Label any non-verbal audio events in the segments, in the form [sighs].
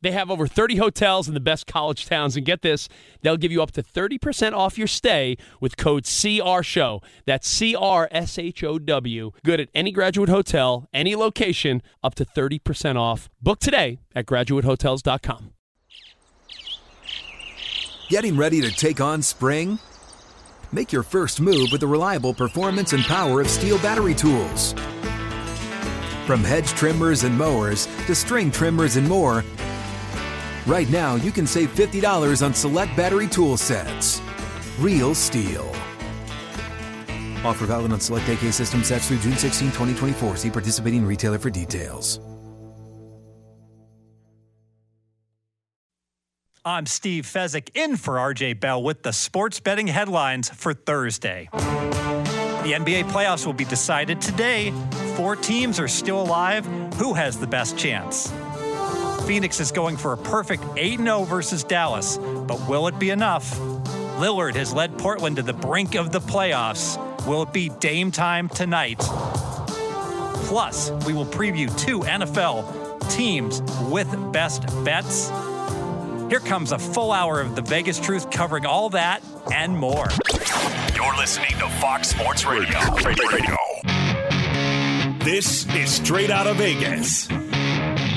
They have over 30 hotels in the best college towns, and get this, they'll give you up to 30% off your stay with code CRSHOW. That's C R S H O W. Good at any graduate hotel, any location, up to 30% off. Book today at graduatehotels.com. Getting ready to take on spring? Make your first move with the reliable performance and power of STIHL battery tools. From hedge trimmers and mowers to string trimmers and more, right now you can save $50 on select battery tool sets. Real STIHL. Offer valid on select AK system sets through June 16, 2024. See participating retailer for details. I'm Steve Fezzik in for RJ Bell with the sports betting headlines for Thursday. The NBA playoffs will be decided today. Four teams are still alive. Who has the best chance? Phoenix is going for a perfect 8 0 versus Dallas, but will it be enough? Lillard has led Portland to the brink of the playoffs. Will it be Dame time tonight? Plus, we will preview two NFL teams with best bets. Here comes a full hour of the Vegas Truth covering all that and more. You're listening to Fox Sports Radio. Radio. This is Straight Out of Vegas.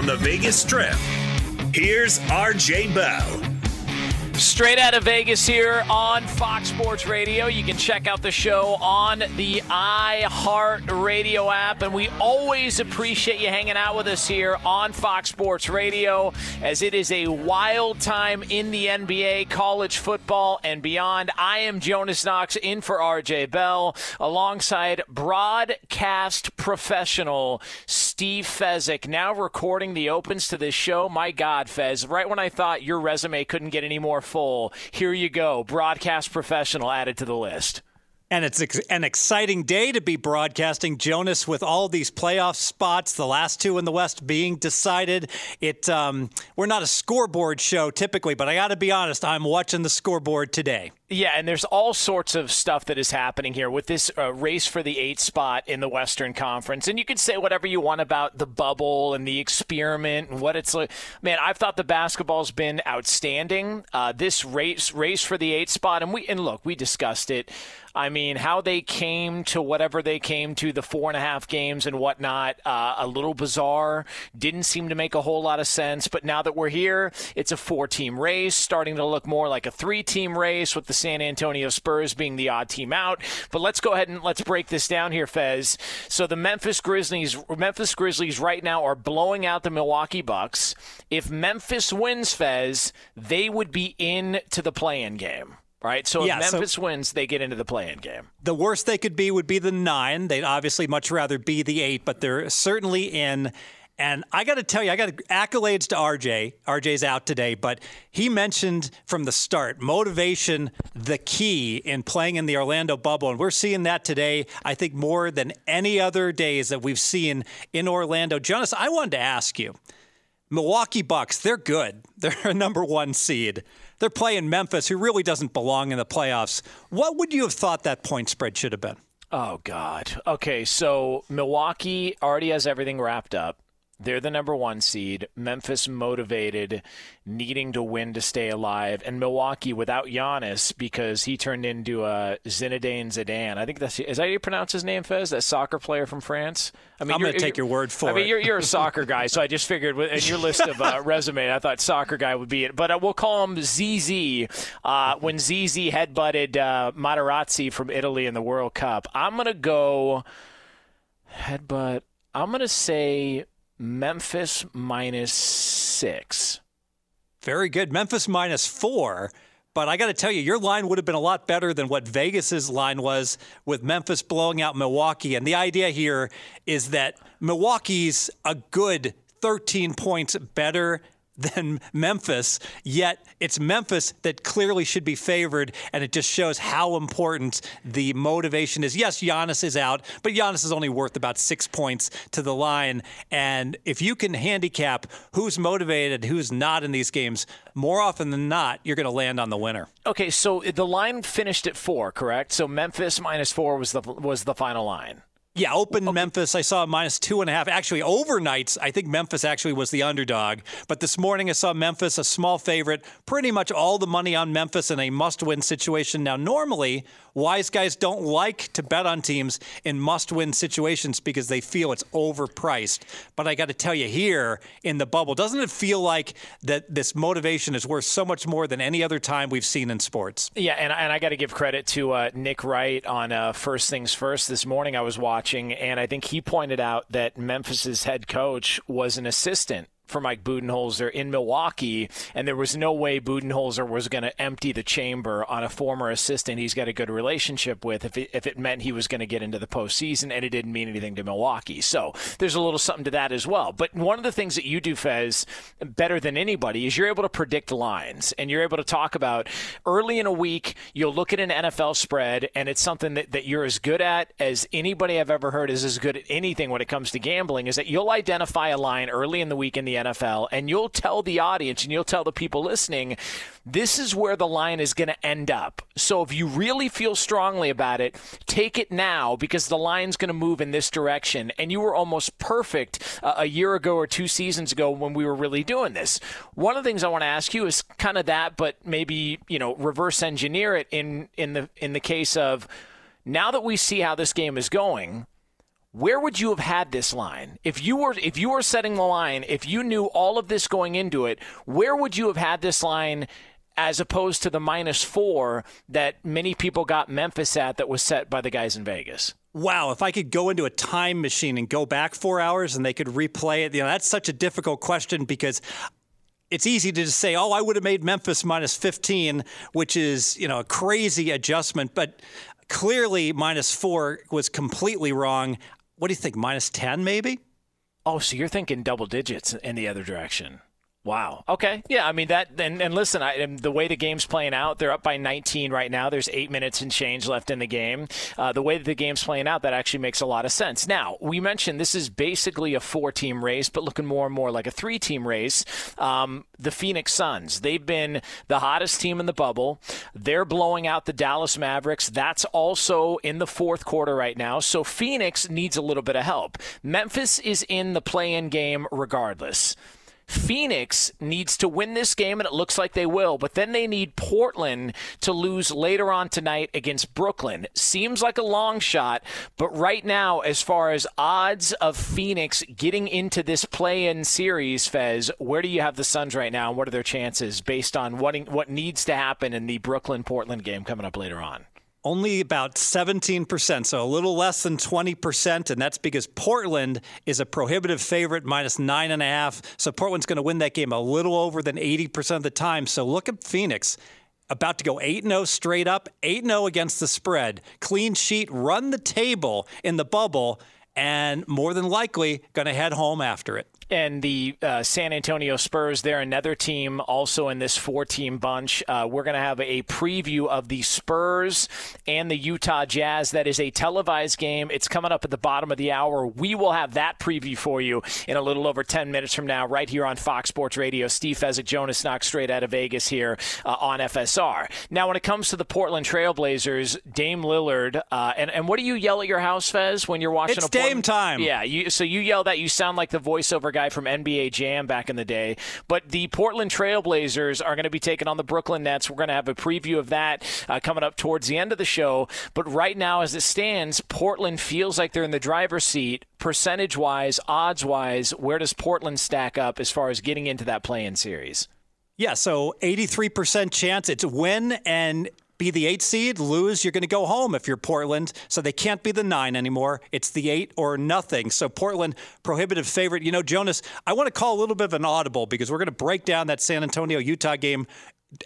From the Vegas Strip, here's RJ Bell. Straight out of Vegas here on Fox Sports Radio. You can check out the show on the iHeart Radio app. And we always appreciate you hanging out with us here on Fox Sports Radio as it is a wild time in the NBA, college football, and beyond. I am Jonas Knox in for RJ Bell alongside broadcast professional Steve Fezzik, now recording the opens to this show. My God, Fez, right when I thought your resume couldn't get any more full, here you go. Broadcast professional added to the list. And it's an exciting day to be broadcasting Jonas with all these playoff spots, the last two in the West being decided. It um, we're not a scoreboard show typically, but I got to be honest, I'm watching the scoreboard today. Yeah, and there's all sorts of stuff that is happening here with this uh, race for the eighth spot in the Western Conference. And you can say whatever you want about the bubble and the experiment and what it's like. Man, I've thought the basketball's been outstanding. Uh, this race race for the eighth spot, and we and look, we discussed it. I mean, how they came to whatever they came to, the four and a half games and whatnot, uh, a little bizarre. Didn't seem to make a whole lot of sense. But now that we're here, it's a four team race, starting to look more like a three team race with the San Antonio Spurs being the odd team out. But let's go ahead and let's break this down here, Fez. So the Memphis Grizzlies, Memphis Grizzlies right now are blowing out the Milwaukee Bucks. If Memphis wins, Fez, they would be in to the play-in game. Right, so if Yeah, so- Memphis wins, they get into the play-in game. The worst they could be would be the nine. They'd obviously much rather be the eight, but they're certainly in. And I got to tell you, I got accolades to RJ. RJ's out today, but he mentioned from the start motivation, the key in playing in the Orlando bubble. And we're seeing that today, I think, more than any other days that we've seen in Orlando. Jonas, I wanted to ask you Milwaukee Bucks, they're good. [laughs] They're a number one seed. They're playing Memphis, who really doesn't belong in the playoffs. What would you have thought that point spread should have been? Oh, God. Okay, so Milwaukee already has everything wrapped up. They're the number one seed. Memphis motivated, needing to win to stay alive, and Milwaukee without Giannis because he turned into a Zinedine Zidane. I think that's is that how you pronounce his name, Fez? That soccer player from France. I mean, I'm going to take your word for it. I mean, you're, you're a soccer guy, so I just figured in your list of uh, [laughs] resume, I thought soccer guy would be it. But uh, we'll call him ZZ. Uh, when ZZ headbutted uh, Materazzi from Italy in the World Cup, I'm going to go headbutt. I'm going to say Memphis minus six. Very good. Memphis minus four. But I got to tell you, your line would have been a lot better than what Vegas's line was with Memphis blowing out Milwaukee. And the idea here is that Milwaukee's a good 13 points better than Memphis, yet it's Memphis that clearly should be favored, and it just shows how important the motivation is. Yes, Giannis is out, but Giannis is only worth about six points to the line. And if you can handicap who's motivated, who's not in these games, more often than not, you're going to land on the winner. Okay, so the line finished at four, correct? So Memphis minus four was the was the final line. Yeah, open okay. Memphis. I saw minus two and a half. Actually, overnights, I think Memphis actually was the underdog. But this morning, I saw Memphis, a small favorite. Pretty much all the money on Memphis in a must win situation. Now, normally, Wise guys don't like to bet on teams in must win situations because they feel it's overpriced. But I got to tell you, here in the bubble, doesn't it feel like that this motivation is worth so much more than any other time we've seen in sports? Yeah, and, and I got to give credit to uh, Nick Wright on uh, First Things First. This morning I was watching, and I think he pointed out that Memphis's head coach was an assistant for Mike Budenholzer in Milwaukee, and there was no way Budenholzer was going to empty the chamber on a former assistant he's got a good relationship with if it, if it meant he was going to get into the postseason, and it didn't mean anything to Milwaukee. So there's a little something to that as well. But one of the things that you do, Fez, better than anybody is you're able to predict lines, and you're able to talk about early in a week, you'll look at an NFL spread, and it's something that, that you're as good at as anybody I've ever heard is as good at anything when it comes to gambling, is that you'll identify a line early in the week in the NFL, and you'll tell the audience and you'll tell the people listening, this is where the line is going to end up. So if you really feel strongly about it, take it now because the line's going to move in this direction. And you were almost perfect uh, a year ago or two seasons ago when we were really doing this. One of the things I want to ask you is kind of that, but maybe you know reverse engineer it in in the in the case of now that we see how this game is going where would you have had this line if you were if you were setting the line if you knew all of this going into it where would you have had this line as opposed to the minus four that many people got memphis at that was set by the guys in vegas Wow, if I could go into a time machine and go back four hours and they could replay it, you know, that's such a difficult question because it's easy to just say, oh, I would have made Memphis minus 15, which is, you know, a crazy adjustment. But clearly, minus four was completely wrong what do you think? Minus 10, maybe? Oh, so you're thinking double digits in the other direction. Wow. Okay. Yeah. I mean that. And, and listen, I, and the way the game's playing out, they're up by 19 right now. There's eight minutes and change left in the game. Uh, the way that the game's playing out, that actually makes a lot of sense. Now we mentioned this is basically a four-team race, but looking more and more like a three-team race. Um, the Phoenix Suns. They've been the hottest team in the bubble. They're blowing out the Dallas Mavericks. That's also in the fourth quarter right now. So Phoenix needs a little bit of help. Memphis is in the play-in game regardless. Phoenix needs to win this game, and it looks like they will, but then they need Portland to lose later on tonight against Brooklyn. Seems like a long shot, but right now, as far as odds of Phoenix getting into this play in series, Fez, where do you have the Suns right now, and what are their chances based on what, what needs to happen in the Brooklyn Portland game coming up later on? Only about 17%, so a little less than 20%. And that's because Portland is a prohibitive favorite, minus nine and a half. So Portland's going to win that game a little over than 80% of the time. So look at Phoenix. About to go 8 0 straight up, 8 0 against the spread. Clean sheet, run the table in the bubble, and more than likely going to head home after it. And the uh, San Antonio Spurs, they're another team also in this four team bunch. Uh, we're going to have a preview of the Spurs and the Utah Jazz. That is a televised game. It's coming up at the bottom of the hour. We will have that preview for you in a little over 10 minutes from now, right here on Fox Sports Radio. Steve Fezzik, Jonas Knox, straight out of Vegas here uh, on FSR. Now, when it comes to the Portland Trailblazers, Dame Lillard, uh, and, and what do you yell at your house, Fez, when you're watching it's a Dame Portland- time. Yeah, you, so you yell that. You sound like the voiceover guy from NBA Jam back in the day. But the Portland Trailblazers are going to be taking on the Brooklyn Nets. We're going to have a preview of that uh, coming up towards the end of the show. But right now, as it stands, Portland feels like they're in the driver's seat. Percentage wise, odds wise, where does Portland stack up as far as getting into that play in series? Yeah, so 83% chance it's win and be the eight seed, lose, you're going to go home if you're Portland. So they can't be the nine anymore. It's the eight or nothing. So Portland, prohibitive favorite. You know, Jonas, I want to call a little bit of an audible because we're going to break down that San Antonio Utah game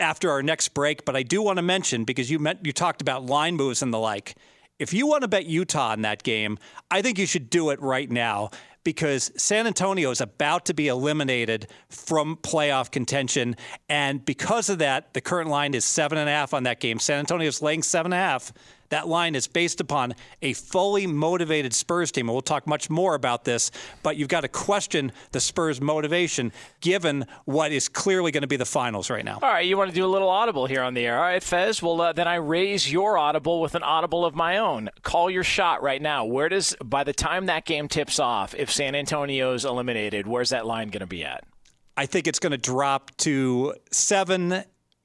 after our next break. But I do want to mention because you meant you talked about line moves and the like. If you want to bet Utah in that game, I think you should do it right now because San Antonio is about to be eliminated from playoff contention. And because of that, the current line is seven and a half on that game. San Antonio is laying seven and a half. That line is based upon a fully motivated Spurs team. And we'll talk much more about this, but you've got to question the Spurs' motivation given what is clearly going to be the finals right now. All right, you want to do a little audible here on the air. All right, Fez. Well, uh, then I raise your audible with an audible of my own. Call your shot right now. Where does, by the time that game tips off, if San Antonio's eliminated, where's that line going to be at? I think it's going to drop to seven,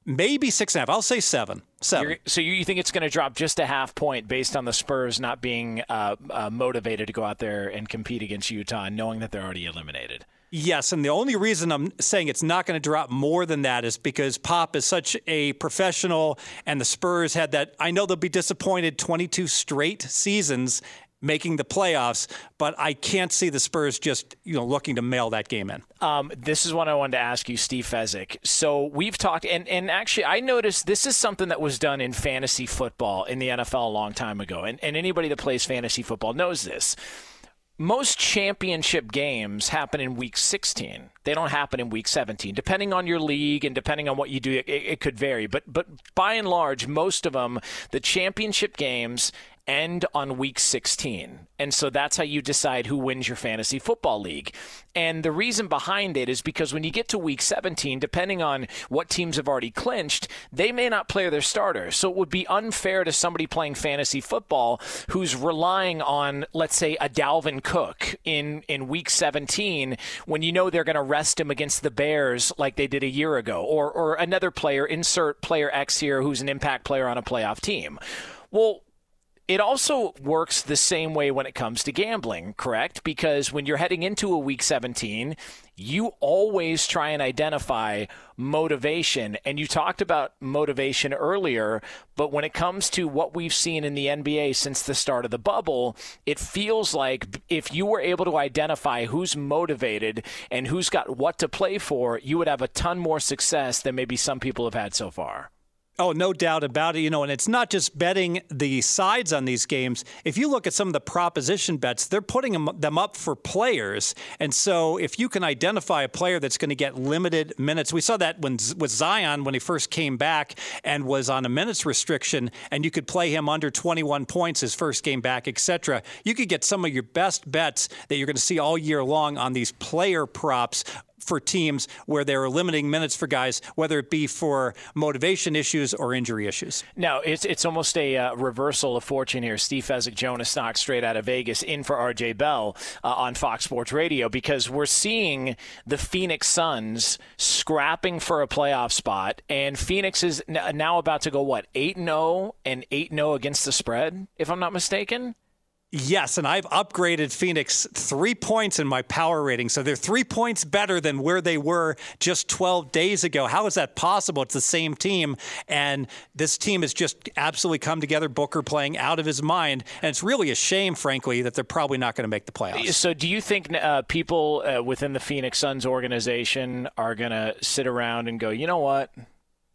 maybe six and a half. I'll say seven. 7 You're, so you think it's going to drop just a half point based on the Spurs not being uh, uh, motivated to go out there and compete against Utah, knowing that they're already eliminated? Yes, and the only reason I'm saying it's not going to drop more than that is because Pop is such a professional, and the Spurs had that. I know they'll be disappointed 22 straight seasons making the playoffs, but I can't see the Spurs just you know looking to mail that game in. Um, this is what I wanted to ask you, Steve Fezzik. So we've talked, and, and actually, I noticed this is something that was done in fantasy football in the NFL a long time ago, and, and anybody that plays fantasy football knows this. Most championship games happen in week 16. They don't happen in week 17. Depending on your league and depending on what you do, it, it could vary. But but by and large, most of them, the championship games end on week 16. And so that's how you decide who wins your fantasy football league. And the reason behind it is because when you get to week 17, depending on what teams have already clinched, they may not play their starters. So it would be unfair to somebody playing fantasy football who's relying on, let's say, a Dalvin Cook in, in week 17 when you know they're going to rest him against the Bears like they did a year ago, or, or another player, insert player X here who's an impact player on a playoff team. Well, it also works the same way when it comes to gambling, correct? Because when you're heading into a week 17, you always try and identify motivation. And you talked about motivation earlier, but when it comes to what we've seen in the NBA since the start of the bubble, it feels like if you were able to identify who's motivated and who's got what to play for, you would have a ton more success than maybe some people have had so far. Oh, no doubt about it. You know, and it's not just betting the sides on these games. If you look at some of the proposition bets, they're putting them, them up for players. And so if you can identify a player that's going to get limited minutes, we saw that when with Zion when he first came back and was on a minutes restriction, and you could play him under 21 points his first game back, etc. You could get some of your best bets that you're going to see all year long on these player props for teams where they're limiting minutes for guys, whether it be for motivation issues or injury issues. No, it's it's almost a uh, reversal of fortune here. Steve Fezzik, Jonas Knox, straight out of Vegas, in for RJ Bell uh, on Fox Sports Radio because we're seeing the Phoenix Suns scrapping for a playoff spot, and Phoenix is n- now about to go what eight and zero and eight zero against the spread, if I'm not mistaken. Yes, and I've upgraded Phoenix three points in my power rating. So they're three points better than where they were just 12 days ago. How is that possible? It's the same team. And this team has just absolutely come together. Booker playing out of his mind. And it's really a shame, frankly, that they're probably not going to make the playoffs. So do you think uh, people uh, within the Phoenix Suns organization are going to sit around and go, you know what?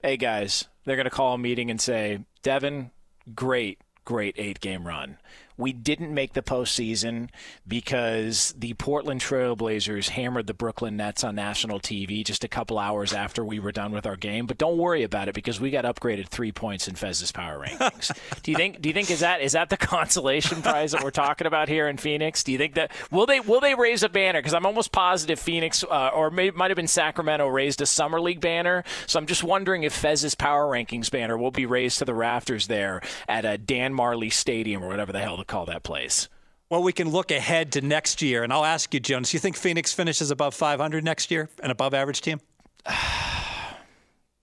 Hey, guys, they're going to call a meeting and say, Devin, great, great eight game run we didn't make the postseason because the Portland Trailblazers hammered the Brooklyn Nets on national TV just a couple hours after we were done with our game. But don't worry about it because we got upgraded three points in Fez's power rankings. [laughs] do you think? Do you think is that is that the [laughs] consolation prize that we're talking about here in Phoenix? Do you think that will they will they raise a banner? Because I'm almost positive Phoenix uh, or may, might have been Sacramento raised a summer league banner. So I'm just wondering if Fez's power rankings banner will be raised to the rafters there at a Dan Marley Stadium or whatever the hell to call that place. Well, we can look ahead to next year, and I'll ask you, Jonas. You think Phoenix finishes above 500 next year, an above average team? [sighs]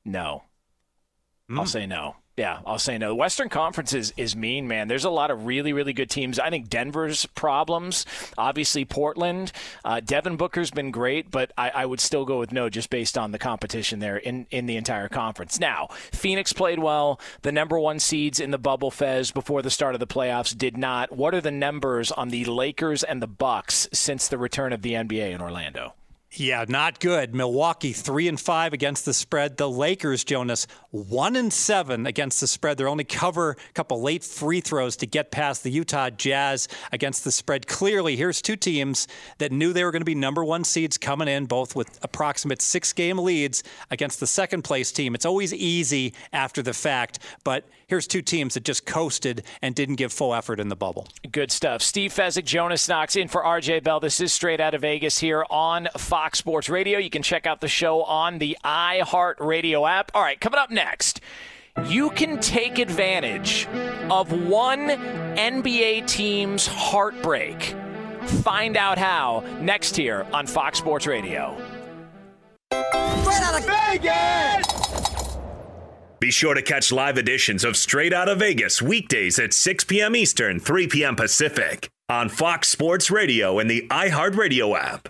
no. Mm. I'll say no. Yeah, I'll say no. The Western Conference is, is mean, man. There's a lot of really, really good teams. I think Denver's problems, obviously Portland. Uh, Devin Booker's been great, but I, I, would still go with no just based on the competition there in, in the entire conference. Now, Phoenix played well. The number one seeds in the bubble Fez before the start of the playoffs did not. What are the numbers on the Lakers and the Bucks since the return of the NBA in Orlando? Yeah, not good. Milwaukee three and five against the spread. The Lakers, Jonas, one and seven against the spread. They're only cover a couple late free throws to get past the Utah Jazz against the spread. Clearly, here's two teams that knew they were going to be number one seeds coming in, both with approximate six game leads against the second place team. It's always easy after the fact, but here's two teams that just coasted and didn't give full effort in the bubble. Good stuff. Steve Fezzik, Jonas Knox in for RJ Bell. This is straight out of Vegas here on Fox Sports Radio. You can check out the show on the iHeart Radio app. All right, coming up next. You can take advantage of one NBA team's heartbreak. Find out how next here on Fox Sports Radio. Straight out of Vegas! Be sure to catch live editions of Straight Out of Vegas weekdays at 6 p.m. Eastern, 3 p.m. Pacific on Fox Sports Radio and the iHeartRadio app.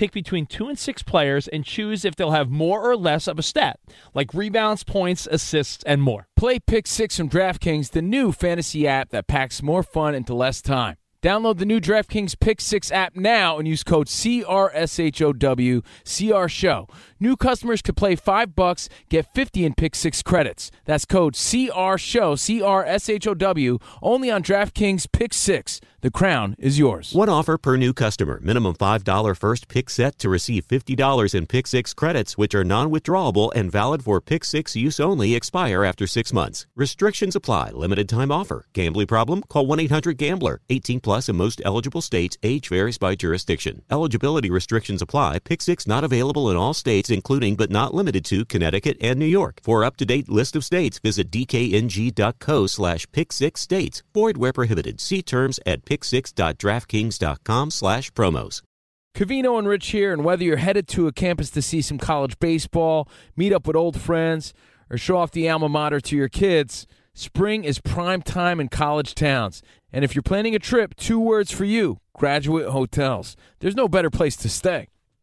pick between two and six players and choose if they'll have more or less of a stat, like rebounds, points, assists, and more. Play Pick 6 from DraftKings, the new fantasy app that packs more fun into less time. Download the new DraftKings Pick 6 app now and use code CRSHOW, CR Show. New customers could play 5 bucks, get 50 in Pick 6 credits. That's code CR Show, C R S H O W, only on DraftKings Pick 6. The crown is yours. One offer per new customer. Minimum $5 first pick set to receive $50 in Pick 6 credits, which are non withdrawable and valid for Pick 6 use only, expire after six months. Restrictions apply. Limited time offer. Gambling problem? Call 1 800 Gambler. 18 plus in most eligible states. Age varies by jurisdiction. Eligibility restrictions apply. Pick 6 not available in all states, including but not limited to Connecticut and New York. For up to date list of states, visit dkng.co slash pick 6 states. Void where prohibited. See terms at pick6.draftkings.com slash promos. Cavino and Rich here, and whether you're headed to a campus to see some college baseball, meet up with old friends, or show off the alma mater to your kids, spring is prime time in college towns. And if you're planning a trip, two words for you graduate hotels. There's no better place to stay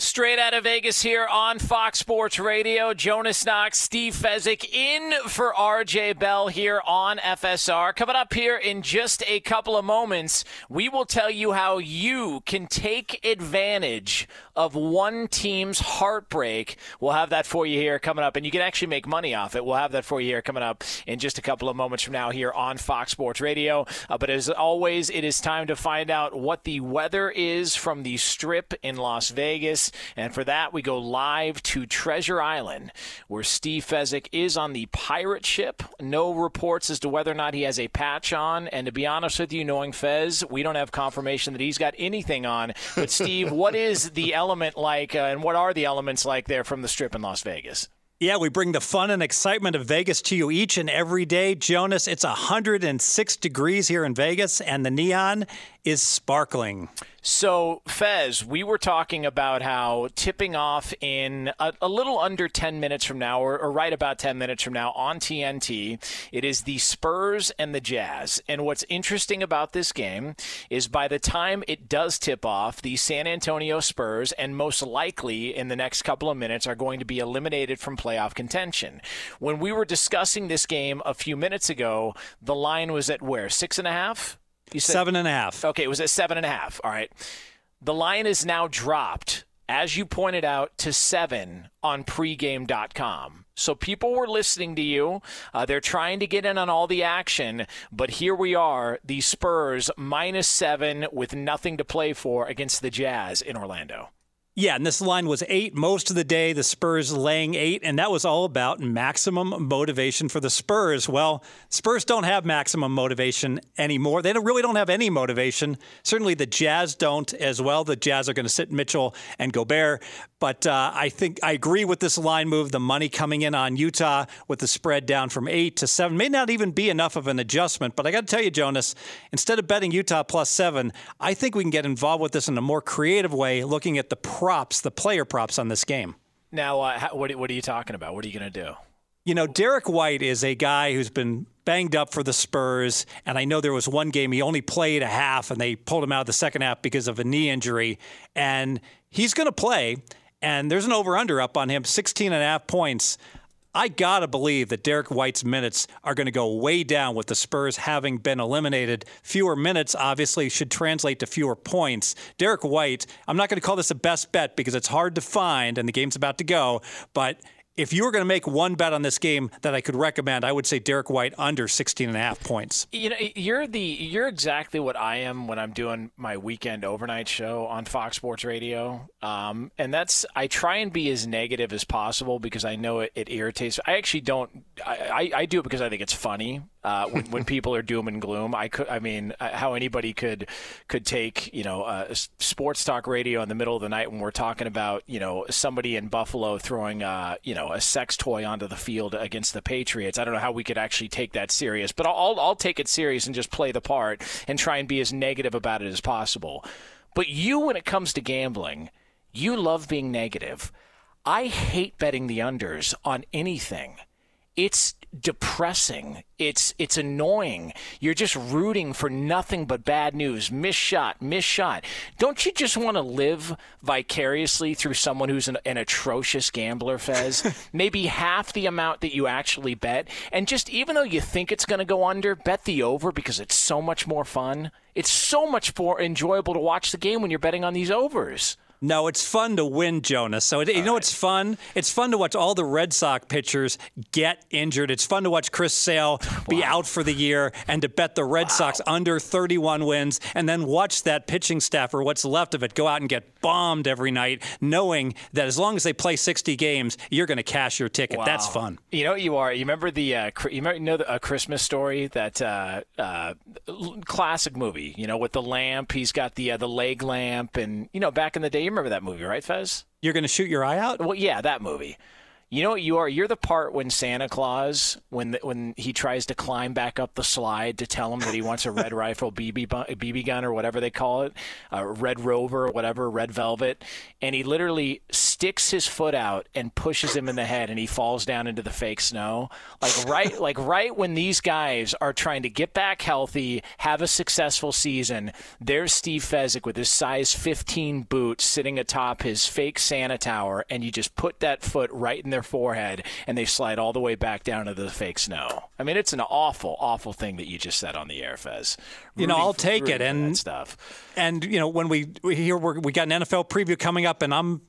Straight out of Vegas here on Fox Sports Radio. Jonas Knox, Steve Fezzik in for RJ Bell here on FSR. Coming up here in just a couple of moments, we will tell you how you can take advantage of one team's heartbreak. We'll have that for you here coming up, and you can actually make money off it. We'll have that for you here coming up in just a couple of moments from now here on Fox Sports Radio. Uh, but as always, it is time to find out what the weather is from the strip in Las Vegas. And for that, we go live to Treasure Island, where Steve Fezzik is on the pirate ship. No reports as to whether or not he has a patch on. And to be honest with you, knowing Fez, we don't have confirmation that he's got anything on. But, Steve, what is the element like, uh, and what are the elements like there from the strip in Las Vegas? Yeah, we bring the fun and excitement of Vegas to you each and every day. Jonas, it's 106 degrees here in Vegas, and the neon is sparkling. So, Fez, we were talking about how tipping off in a, a little under 10 minutes from now, or, or, right about 10 minutes from now on TNT, it is the Spurs and the Jazz. And what's interesting about this game is by the time it does tip off, the San Antonio Spurs, and most likely in the next couple of minutes, are going to be eliminated from playoff contention. When we were discussing this game a few minutes ago, the line was at where? Six and a half? You said, seven and a half. Okay, it was at seven and a half. All right. The line is now dropped, as you pointed out, to seven on pregame.com. So people were listening to you. Uh, they're trying to get in on all the action, but here we are, the Spurs minus seven with nothing to play for against the Jazz in Orlando. Yeah, and this line was eight most of the day, the Spurs laying eight, and that was all about maximum motivation for the Spurs. Well, Spurs don't have maximum motivation anymore. They don't, really don't have any motivation. Certainly the Jazz don't as well. The Jazz are going to sit Mitchell and Gobert. But uh, I think I agree with this line move. The money coming in on Utah with the spread down from eight to seven may not even be enough of an adjustment. But I got to tell you, Jonas, instead of betting Utah plus seven, I think we can get involved with this in a more creative way, looking at the props, the player props on this game. Now, uh, what, what are you talking about? What are you going to do? You know, Derrick White is a guy who's been banged up for the Spurs, and I know there was one game he only played a half, and they pulled him out of the second half because of a knee injury, and he's going to play and there's an over under up on him, 16 and a half points. I got to believe that Derrick White's minutes are going to go way down with the Spurs having been eliminated. Fewer minutes obviously should translate to fewer points. Derrick White, I'm not going to call this a best bet because it's hard to find and the game's about to go, but if you were going to make one bet on this game that I could recommend, I would say Derrick White under 16 and a half points. You know, you're the you're exactly what I am when I'm doing my weekend overnight show on Fox Sports Radio. Um, and that's I try and be as negative as possible because I know it, it irritates. I actually don't. I, I, I do it because I think it's funny uh, when, when, [laughs] people are doom and gloom. I could, I mean, uh, how anybody could could take you know uh, sports talk radio in the middle of the night when we're talking about you know somebody in Buffalo throwing uh, you know a sex toy onto the field against the Patriots. I don't know how we could actually take that serious, but I'll I'll take it serious and just play the part and try and be as negative about it as possible. But you, when it comes to gambling, you love being negative. I hate betting the unders on anything it's depressing. It's it's annoying. You're just rooting for nothing but bad news. Miss shot, miss shot. Don't you just want to live vicariously through someone who's an, an atrocious gambler, Fez? [laughs] Maybe half the amount that you actually bet, and just even though you think it's going to go under, bet the over because it's so much more fun. It's so much more enjoyable to watch the game when you're betting on these overs. No, it's fun to win, Jonas. So it, you know what's fun? It's fun to watch all the Red Sox pitchers get injured. It's fun to watch Chris Sale be out for the year and to bet the Red wow. Sox under 31 wins and then watch that pitching staff or what's left of it go out and get bombed every night, knowing that as long as they play 60 games, you're going to cash your ticket. Wow. That's fun. You know what you are? You remember the uh, you know the, a Christmas story that uh, uh, classic movie, you know, with the lamp, he's got the uh, the leg lamp and you know, back in the day you remember that movie, right, Fez? You're going to shoot your eye out? Well, yeah, that movie. You know what you are? You're the part when Santa Claus, when the, when he tries to climb back up the slide to tell him that he wants a red [laughs] rifle BB BB gun or whatever they call it, a red rover or whatever, red velvet, and he literally sticks his foot out and pushes him in the head, and he falls down into the fake snow. Like right, like right when these guys are trying to get back healthy, have a successful season, there's Steve Fezzik with his size 15 boot sitting atop his fake Santa tower, and you just put that foot right in their their forehead and they slide all the way back down to the fake snow. I mean, it's an awful, awful thing that you just said on the air, Fez. you know, I'll for, take it and stuff. And you know, when we, we hear we got an NFL preview coming up, and I'm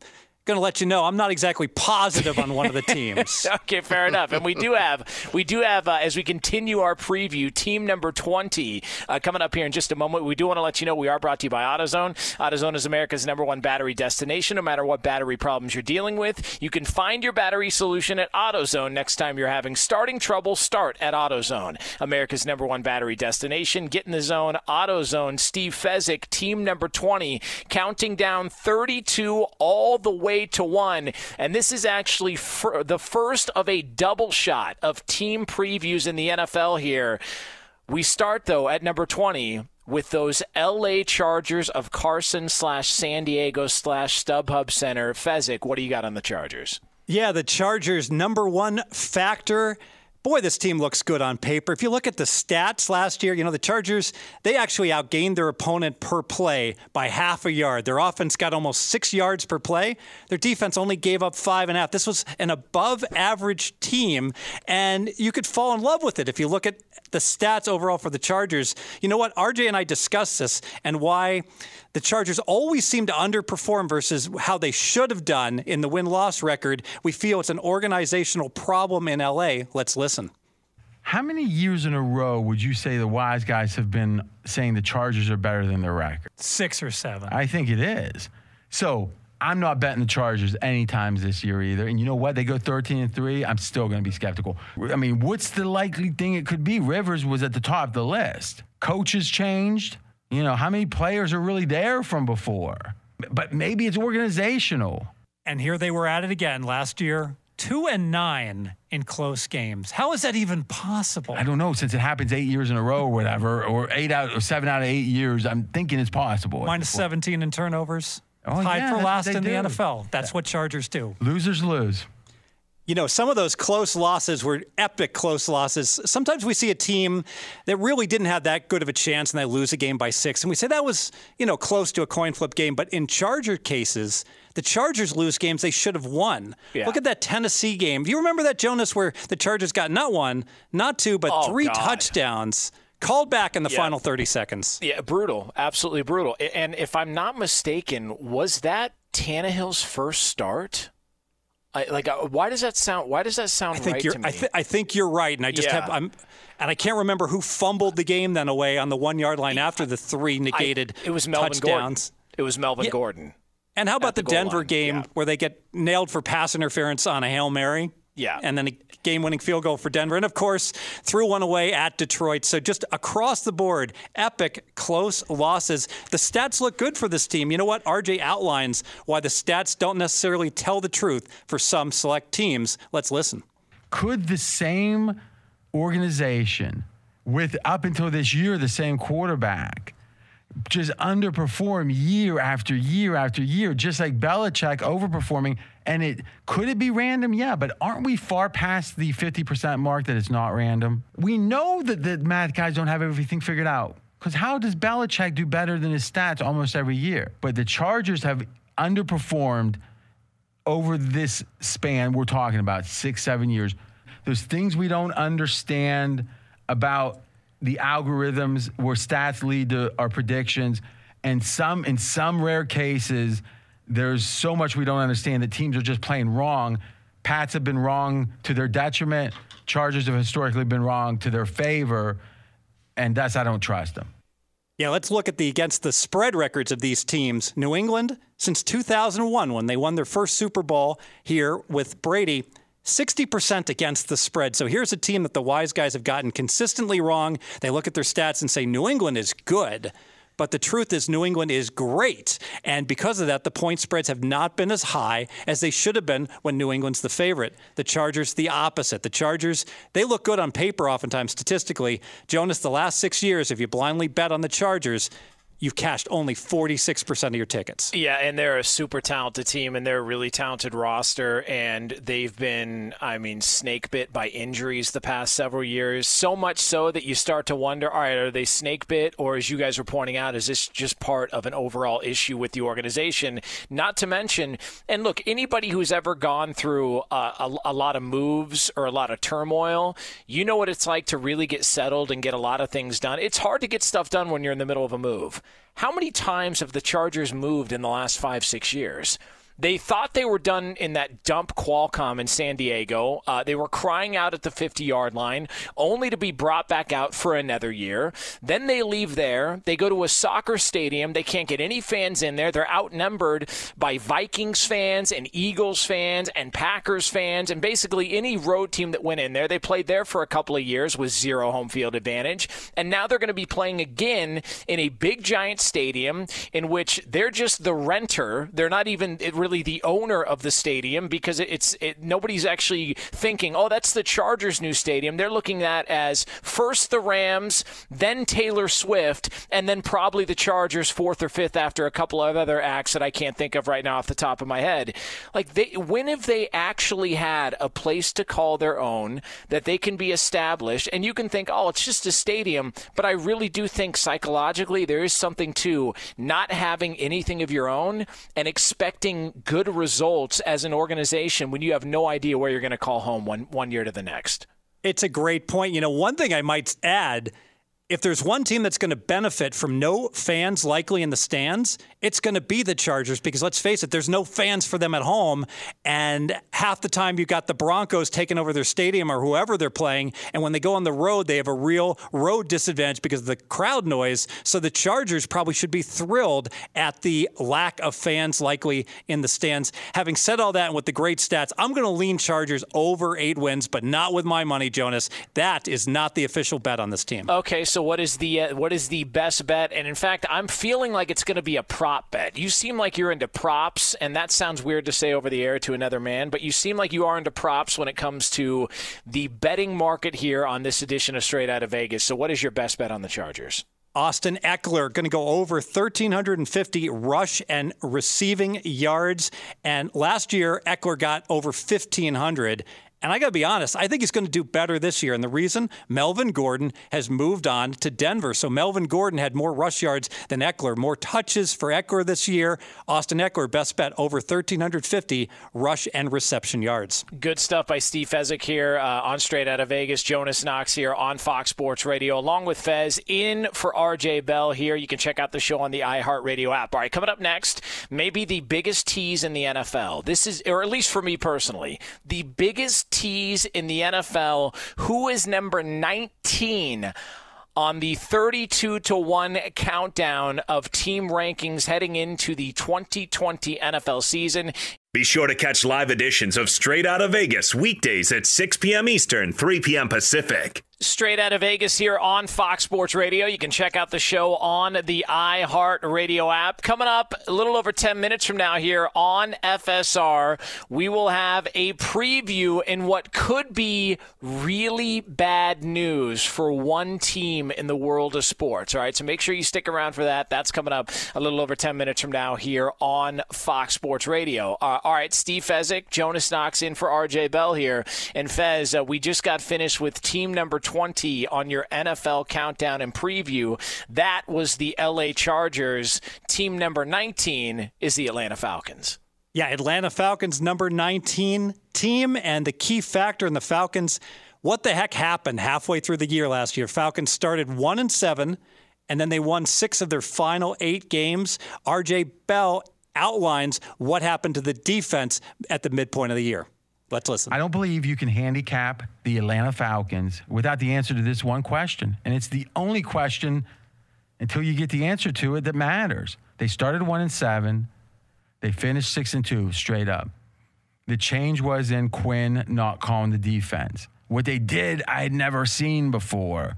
going to let you know I'm not exactly positive on one of the [laughs] teams. okay, fair enough. And we do have we do have uh, as we continue our preview, team number 20 uh, coming up here in just a moment. We do want to let you know we are brought to you by AutoZone. AutoZone is America's number one battery destination. No matter what battery problems you're dealing with, you can find your battery solution at AutoZone. Next time you're having starting trouble, start at AutoZone. America's number one battery destination. Get in the zone. AutoZone. Steve Fezzik, team number 20, counting down 32 all the way to one. And this is actually the first of a double shot of team previews in the NFL here. We start, though, at number 20 with those LA Chargers of Carson slash San Diego slash StubHub Center. Fezzik, what do you got on the Chargers? Yeah, the Chargers' number one factor boy, this team looks good on paper. If you look at the stats last year, you know, the Chargers, they actually outgained their opponent per play by half a yard. Their offense got almost six yards per play. Their defense only gave up five and a half. This was an above average team, and you could fall in love with it if you look at the stats overall for the Chargers. You know what? RJ and I discussed this and why the Chargers always seem to underperform versus how they should have done in the win loss record. We feel it's an organizational problem in LA. Let's listen. How many years in a row would you say the wise guys have been saying the Chargers are better than their record? Six or seven. I think it is. So I'm not betting the Chargers any times this year either. And you know what? They go 13 and 3. I'm still going to be skeptical. I mean, what's the likely thing it could be? Rivers was at the top of the list. Coaches changed. You know, how many players are really there from before? But maybe it's organizational. And here they were at it again last year, two and nine in close games. How is that even possible? I don't know. Since it happens eight years in a row or whatever, or eight out or seven out of eight years, I'm thinking it's possible. Minus 17 in turnovers. Oh, Tied yeah, for last in do. the NFL. That's what Chargers do. Losers lose you know, some of those close losses were epic close losses. Sometimes we see a team that really didn't have that good of a chance and they lose a game by six. And we say that was, you know, close to a coin flip game. But in Charger cases, the Chargers lose games they should have won. Yeah. Look at that Tennessee game. Do you remember that, Jonas, where the Chargers got not one, not two, but oh, three God. touchdowns? Called back in the yeah. final 30 seconds. Yeah, brutal. Absolutely brutal. And if I'm not mistaken, was that Tannehill's first start? I, like, uh, why does that sound? Why does that sound I think right you're, to me? I, th- I, think you're right, and I just yeah. have I'm, and I can't remember who fumbled the game then away on the one yard line after the three negated. I, it was Melvin touchdowns. Gordon. It was Melvin yeah. Gordon. And how about the, the Denver line. game yeah. where they get nailed for pass interference on a hail mary? Yeah. And then game winning field goal for Denver. And of course, threw one away at Detroit. So just across the board, epic close losses. The stats look good for this team. You know what? RJ outlines why the stats don't necessarily tell the truth for some select teams. Let's listen. Could the same organization with up until this year the same quarterback just underperform year after year after year, just like Belichick overperforming. And it could it be random? Yeah, but aren't we far past the 50% mark that it's not random? We know that the math guys don't have everything figured out. Because how does Belichick do better than his stats almost every year? But the Chargers have underperformed over this span we're talking about six, seven years. There's things we don't understand about the algorithms where stats lead to our predictions. And some, in some rare cases, there's so much we don't understand that teams are just playing wrong. Pats have been wrong to their detriment. Chargers have historically been wrong to their favor. And that's, I don't trust them. Yeah, let's look at the against the spread records of these teams. New England, since 2001, when they won their first Super Bowl here with Brady, 60% against the spread. So here's a team that the wise guys have gotten consistently wrong. They look at their stats and say New England is good. But the truth is, New England is great. And because of that, the point spreads have not been as high as they should have been when New England's the favorite. The Chargers, the opposite. The Chargers, they look good on paper oftentimes statistically. Jonas, the last six years, if you blindly bet on the Chargers, you've cashed only 46% of your tickets. Yeah, and they're a super talented team and they're a really talented roster and they've been I mean snake bit by injuries the past several years. So much so that you start to wonder, all right, are they snake bit or as you guys were pointing out is this just part of an overall issue with the organization? Not to mention and look, anybody who's ever gone through a, a, a lot of moves or a lot of turmoil, you know what it's like to really get settled and get a lot of things done. It's hard to get stuff done when you're in the middle of a move. How many times have the Chargers moved in the last five, six years? They thought they were done in that dump Qualcomm in San Diego. Uh, they were crying out at the 50 yard line, only to be brought back out for another year. Then they leave there. They go to a soccer stadium. They can't get any fans in there. They're outnumbered by Vikings fans and Eagles fans and Packers fans and basically any road team that went in there. They played there for a couple of years with zero home field advantage. And now they're going to be playing again in a big giant stadium in which they're just the renter. They're not even really really the owner of the stadium because it's it, nobody's actually thinking, oh, that's the Chargers' new stadium. They're looking at as first the Rams, then Taylor Swift, and then probably the Chargers fourth or fifth after a couple of other acts that I can't think of right now off the top of my head. Like, they, when have they actually had a place to call their own that they can be established? And you can think, oh, it's just a stadium, but I really do think psychologically there is something to not having anything of your own and expecting good results as an organization when you have no idea where you're going to call home one, one year to the next. It's a great point. You know, one thing I might add if there's one team that's going to benefit from no fans likely in the stands, it's going to be the Chargers because let's face it, there's no fans for them at home. And half the time you've got the Broncos taking over their stadium or whoever they're playing. And when they go on the road, they have a real road disadvantage because of the crowd noise. So the Chargers probably should be thrilled at the lack of fans likely in the stands. Having said all that and with the great stats, I'm going to lean Chargers over eight wins, but not with my money, Jonas. That is not the official bet on this team. Okay, so what is the uh, what is the best bet? And in fact, I'm feeling like it's going to be a prop bet. You seem like you're into props, and that sounds weird to say over the air to another man, but you seem like you are into props when it comes to the betting market here on this edition of Straight Out of Vegas. So, what is your best bet on the Chargers? Austin Ekeler going to go over 1,350 rush and receiving yards. And last year, Ekeler got over 1,500. And I got to be honest, I think he's going to do better this year. And the reason Melvin Gordon has moved on to Denver. So Melvin Gordon had more rush yards than Ekeler, more touches for Ekeler this year. Austin Ekeler, best bet, over 1,350 rush and reception yards. Good stuff by Steve Fezzik here uh, on Straight Out of Vegas. Jonas Knox here on Fox Sports Radio, along with Fez in for RJ Bell here. You can check out the show on the iHeartRadio app. All right, coming up next, maybe the biggest tease in the NFL. This is, or at least for me personally, the biggest tease in the NFL. Who is number 19? on the 32 to 1 countdown of team rankings heading into the 2020 NFL season. Be sure to catch live editions of Straight Out of Vegas weekdays at 6 p.m. Eastern, 3 p.m. Pacific. Straight out of Vegas here on Fox Sports Radio. You can check out the show on the iHeart Radio app. Coming up a little over 10 minutes from now here on FSR, we will have a preview in what could be really bad news for one team in the world of sports. All right, so make sure you stick around for that. That's coming up a little over 10 minutes from now here on Fox Sports Radio. Uh, all right, Steve Fezzik, Jonas Knox in for RJ Bell here. And Fez, uh, we just got finished with team number 20 on your NFL countdown and preview. That was the LA Chargers. Team number 19 is the Atlanta Falcons. Yeah, Atlanta Falcons number 19 team and the key factor in the Falcons what the heck happened halfway through the year last year? Falcons started 1 and 7 and then they won 6 of their final 8 games. RJ Bell outlines what happened to the defense at the midpoint of the year. Let's listen. I don't believe you can handicap the Atlanta Falcons without the answer to this one question. And it's the only question until you get the answer to it that matters. They started 1 and 7. They finished 6 and 2 straight up. The change was in Quinn not calling the defense. What they did, I had never seen before.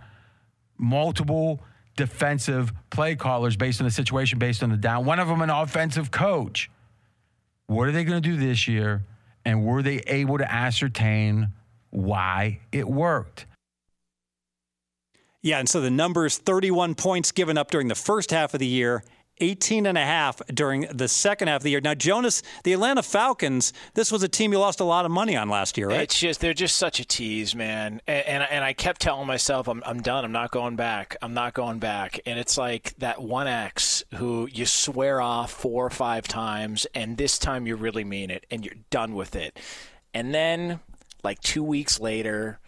Multiple defensive play callers based on the situation, based on the down. One of them, an offensive coach. What are they going to do this year? And were they able to ascertain why it worked? Yeah, and so the numbers 31 points given up during the first half of the year, 18 and a half during the second half of the year. Now, Jonas, the Atlanta Falcons, this was a team you lost a lot of money on last year, right? It's just they're just such a tease, man. And and, and I kept telling myself, I'm I'm done. I'm not going back. I'm not going back. And it's like that one ex who you swear off four or five times, and this time you really mean it, and you're done with it. And then, like two weeks later,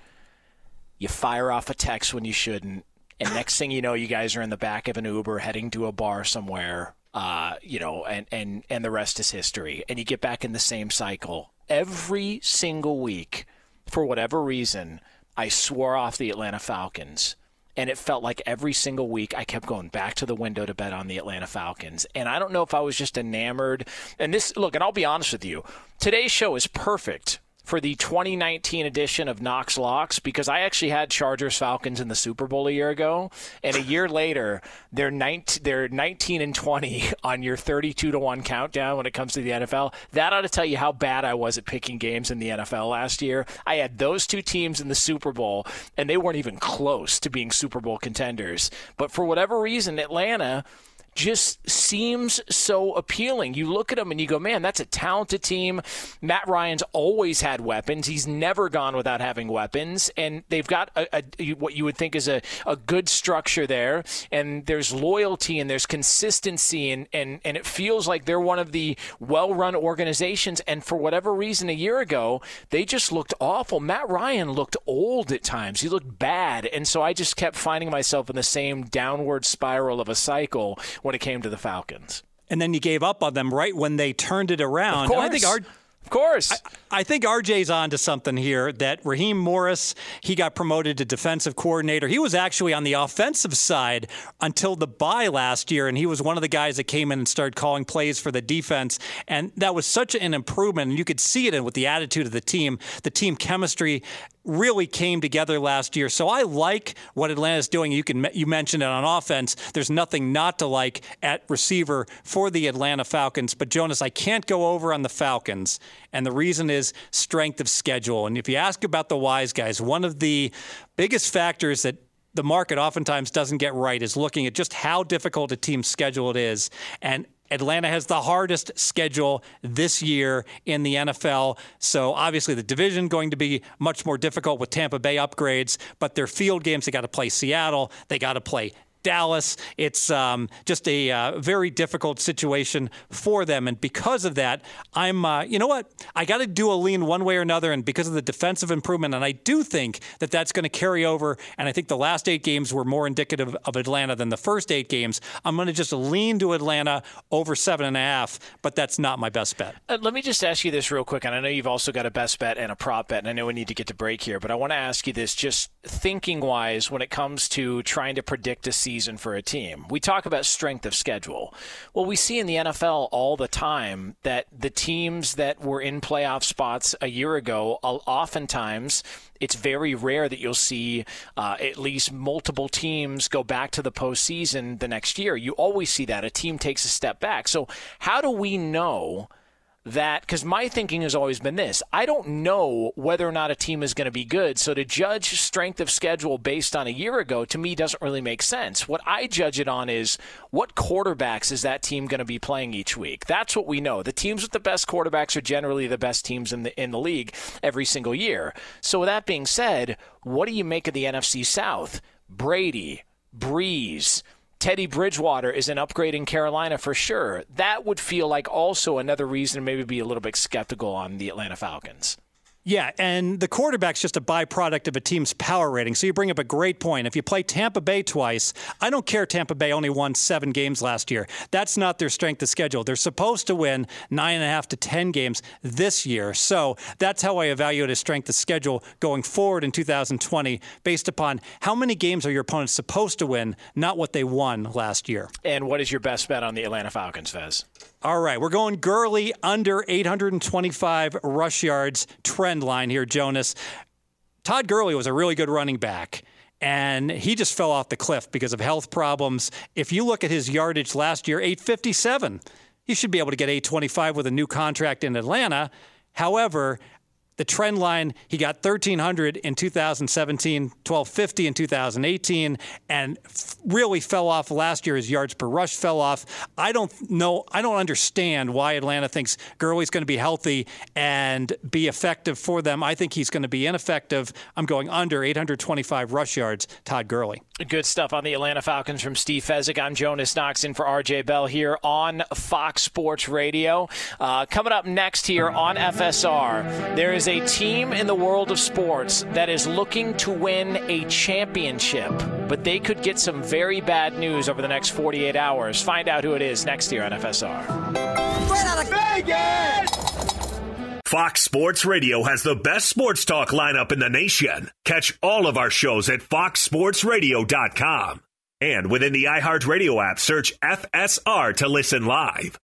you fire off a text when you shouldn't and next thing you know, you guys are in the back of an Uber heading to a bar somewhere. Uh, you know, and and and the rest is history. And you get back in the same cycle every single week. For whatever reason, I swore off the Atlanta Falcons. And it felt like every single week I kept going back to the window to bet on the Atlanta Falcons. And I don't know if I was just enamored. And this, look, and I'll be honest with you, today's show is perfect for the 2019 edition of Knox Locks because I actually had Chargers Falcons in the Super Bowl a year ago, and a year later they're 19, they're 19 and 20 [laughs] on your 32 to one countdown when it comes to the NFL. That ought to tell you how bad I was at picking games in the NFL last year. I had those two teams in the Super Bowl, and they weren't even close to being Super Bowl contenders. But for whatever reason, Atlanta just seems so appealing. You look at them and you go, man, that's a talented team. Matt Ryan's always had weapons. He's never gone without having weapons. And they've got a, a, what you would think is a, a good structure there. And there's loyalty and there's consistency. And, and, and it feels like they're one of the well run organizations. And for whatever reason, a year ago, they just looked awful. Matt Ryan looked old at times. He looked bad. And so I just kept finding myself in the same downward spiral of a cycle when it came to the Falcons. And then you gave up on them right when they turned it around. Of course. I think our of course. I, I, think RJ's on to something here that Raheem Morris, he got promoted to defensive coordinator. He was actually on the offensive side until the bye last year, and he was one of the guys that came in and started calling plays for the defense. And that was such an improvement. And you could see it in with the attitude of the team, the team chemistry really came together last year. So I like what Atlanta's doing. You can you mentioned it on offense. There's nothing not to like at receiver for the Atlanta Falcons. But Jonas, I can't go over on the Falcons, and the reason is strength of schedule. And if you ask about the wise guys, one of the biggest factors that the market oftentimes doesn't get right is looking at just how difficult a team's schedule it is. And Atlanta has the hardest schedule this year in the NFL. So obviously the division going to be much more difficult with Tampa Bay upgrades, but their field games they got to play Seattle, they got to play Dallas. It's um, just a uh, very difficult situation for them. And because of that, I'm, uh, you know what? I got to do a lean one way or another. And because of the defensive improvement, and I do think that that's going to carry over. And I think the last eight games were more indicative of Atlanta than the first eight games. I'm going to just lean to Atlanta over seven and a half, but that's not my best bet. Uh, let me just ask you this real quick. And I know you've also got a best bet and a prop bet. And I know we need to get to break here, but I want to ask you this just thinking wise when it comes to trying to predict a season season for a team. We talk about strength of schedule. Well, we see in the NFL all the time that the teams that were in playoff spots a year ago, oftentimes it's very rare that you'll see uh, at least multiple teams go back to the postseason the next year. You always see that a team takes a step back. So, how do we know? That because my thinking has always been this I don't know whether or not a team is going to be good. So to judge strength of schedule based on a year ago to me doesn't really make sense. What I judge it on is what quarterbacks is that team going to be playing each week? That's what we know. The teams with the best quarterbacks are generally the best teams in the in the league every single year. So with that being said, what do you make of the NFC South? Brady, Brees, Teddy Bridgewater is an upgrade in Carolina for sure. That would feel like also another reason to maybe be a little bit skeptical on the Atlanta Falcons. Yeah, and the quarterback's just a byproduct of a team's power rating. So you bring up a great point. If you play Tampa Bay twice, I don't care Tampa Bay only won seven games last year. That's not their strength of schedule. They're supposed to win nine and a half to 10 games this year. So that's how I evaluate a strength of schedule going forward in 2020 based upon how many games are your opponents supposed to win, not what they won last year. And what is your best bet on the Atlanta Falcons, Fez? All right, we're going Gurley under 825 rush yards trend line here, Jonas. Todd Gurley was a really good running back and he just fell off the cliff because of health problems. If you look at his yardage last year, 857. He should be able to get 825 with a new contract in Atlanta. However, the trend line, he got 1,300 in 2017, 1,250 in 2018, and really fell off last year. His yards per rush fell off. I don't know, I don't understand why Atlanta thinks Gurley's going to be healthy and be effective for them. I think he's going to be ineffective. I'm going under 825 rush yards, Todd Gurley. Good stuff on the Atlanta Falcons from Steve Fezzik. I'm Jonas Knox in for RJ Bell here on Fox Sports Radio. Uh, coming up next here on FSR, there is is a team in the world of sports that is looking to win a championship, but they could get some very bad news over the next 48 hours. Find out who it is next year on FSR. Straight out of Vegas! Fox Sports Radio has the best sports talk lineup in the nation. Catch all of our shows at foxsportsradio.com. And within the iHeartRadio app, search FSR to listen live.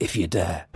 if you dare.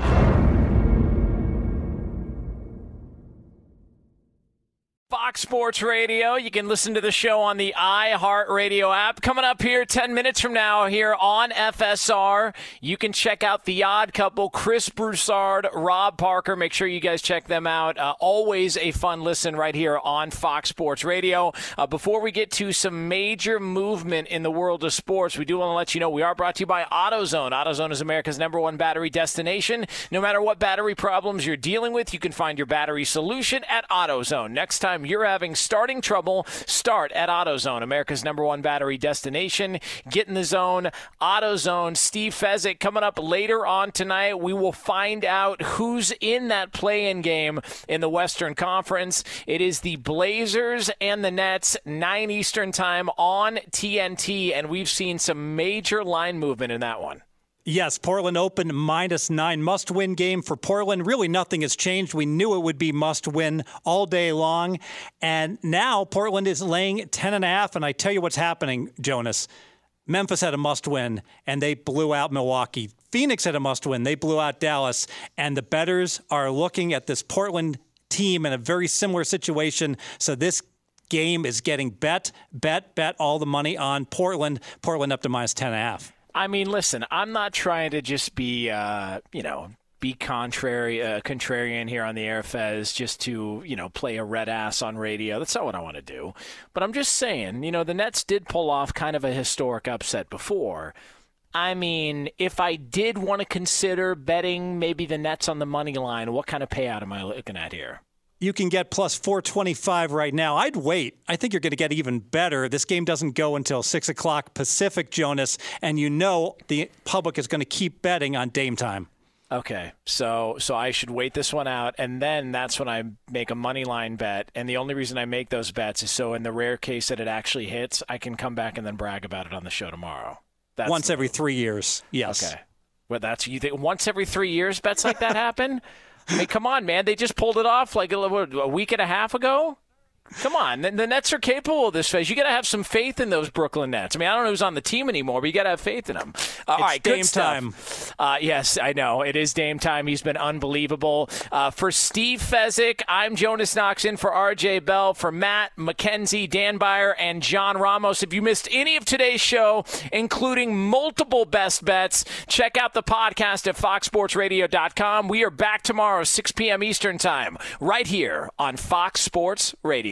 Fox Sports Radio. You can listen to the show on the iHeartRadio app. Coming up here 10 minutes from now here on FSR, you can check out The Odd Couple, Chris Broussard, Rob Parker. Make sure you guys check them out. Uh, always a fun listen right here on Fox Sports Radio. Uh, before we get to some major movement in the world of sports, we do want to let you know we are brought to you by AutoZone. AutoZone is America's number one battery destination. No matter what battery problems you're dealing with, you can find your battery solution at AutoZone. Next time you're having starting trouble, start at AutoZone, America's number one battery destination. Get in the zone. AutoZone, Steve Fezzik coming up later on tonight. We will find out who's in that play-in game in the Western Conference. It is the Blazers and the Nets, 9 Eastern time on TNT, and we've seen some major line movement in that one. Yes, Portland open minus nine. Must win game for Portland. Really, nothing has changed. We knew it would be must win all day long. And now Portland is laying 10 and a half. And I tell you what's happening, Jonas. Memphis had a must win, and they blew out Milwaukee. Phoenix had a must win. They blew out Dallas. And the betters are looking at this Portland team in a very similar situation. So this game is getting bet, bet, bet all the money on Portland. Portland up to minus 10 and a half. I mean, listen, I'm not trying to just be, uh, you know, be contrary, uh, contrarian here on the air, Fez, just to you know play a red ass on radio. That's not what I want to do. But I'm just saying, you know, the Nets did pull off kind of a historic upset before. I mean, if I did want to consider betting maybe the Nets on the money line, what kind of payout am I looking at here? You can get plus 425 right now. I'd wait. I think you're going to get even better. This game doesn't go until 6 o'clock Pacific, Jonas, and you know the public is going to keep betting on Dame time. Okay, so so I should wait this one out, and then that's when I make a money line bet. And the only reason I make those bets is so in the rare case that it actually hits, I can come back and then brag about it on the show tomorrow. That's once every three years. Yes. Okay. Well, that's you think once every three years bets like that [laughs] happen. I mean, come on, man. They just pulled it off like a, a week and a half ago. Come on, the, the Nets are capable of this phase. You got to have some faith in those Brooklyn Nets. I mean, I don't know who's on the team anymore, but you got to have faith in them. Uh, all right, Dame good time. Uh, yes, I know it is Dame time. He's been unbelievable. Uh, for Steve Fezzik, I'm Jonas Knox in for RJ Bell. For Matt McKenzie, Dan Byer, and John Ramos. If you missed any of today's show, including multiple best bets, check out the podcast at foxsportsradio.com. We are back tomorrow, 6 p.m. Eastern time, right here on Fox Sports Radio.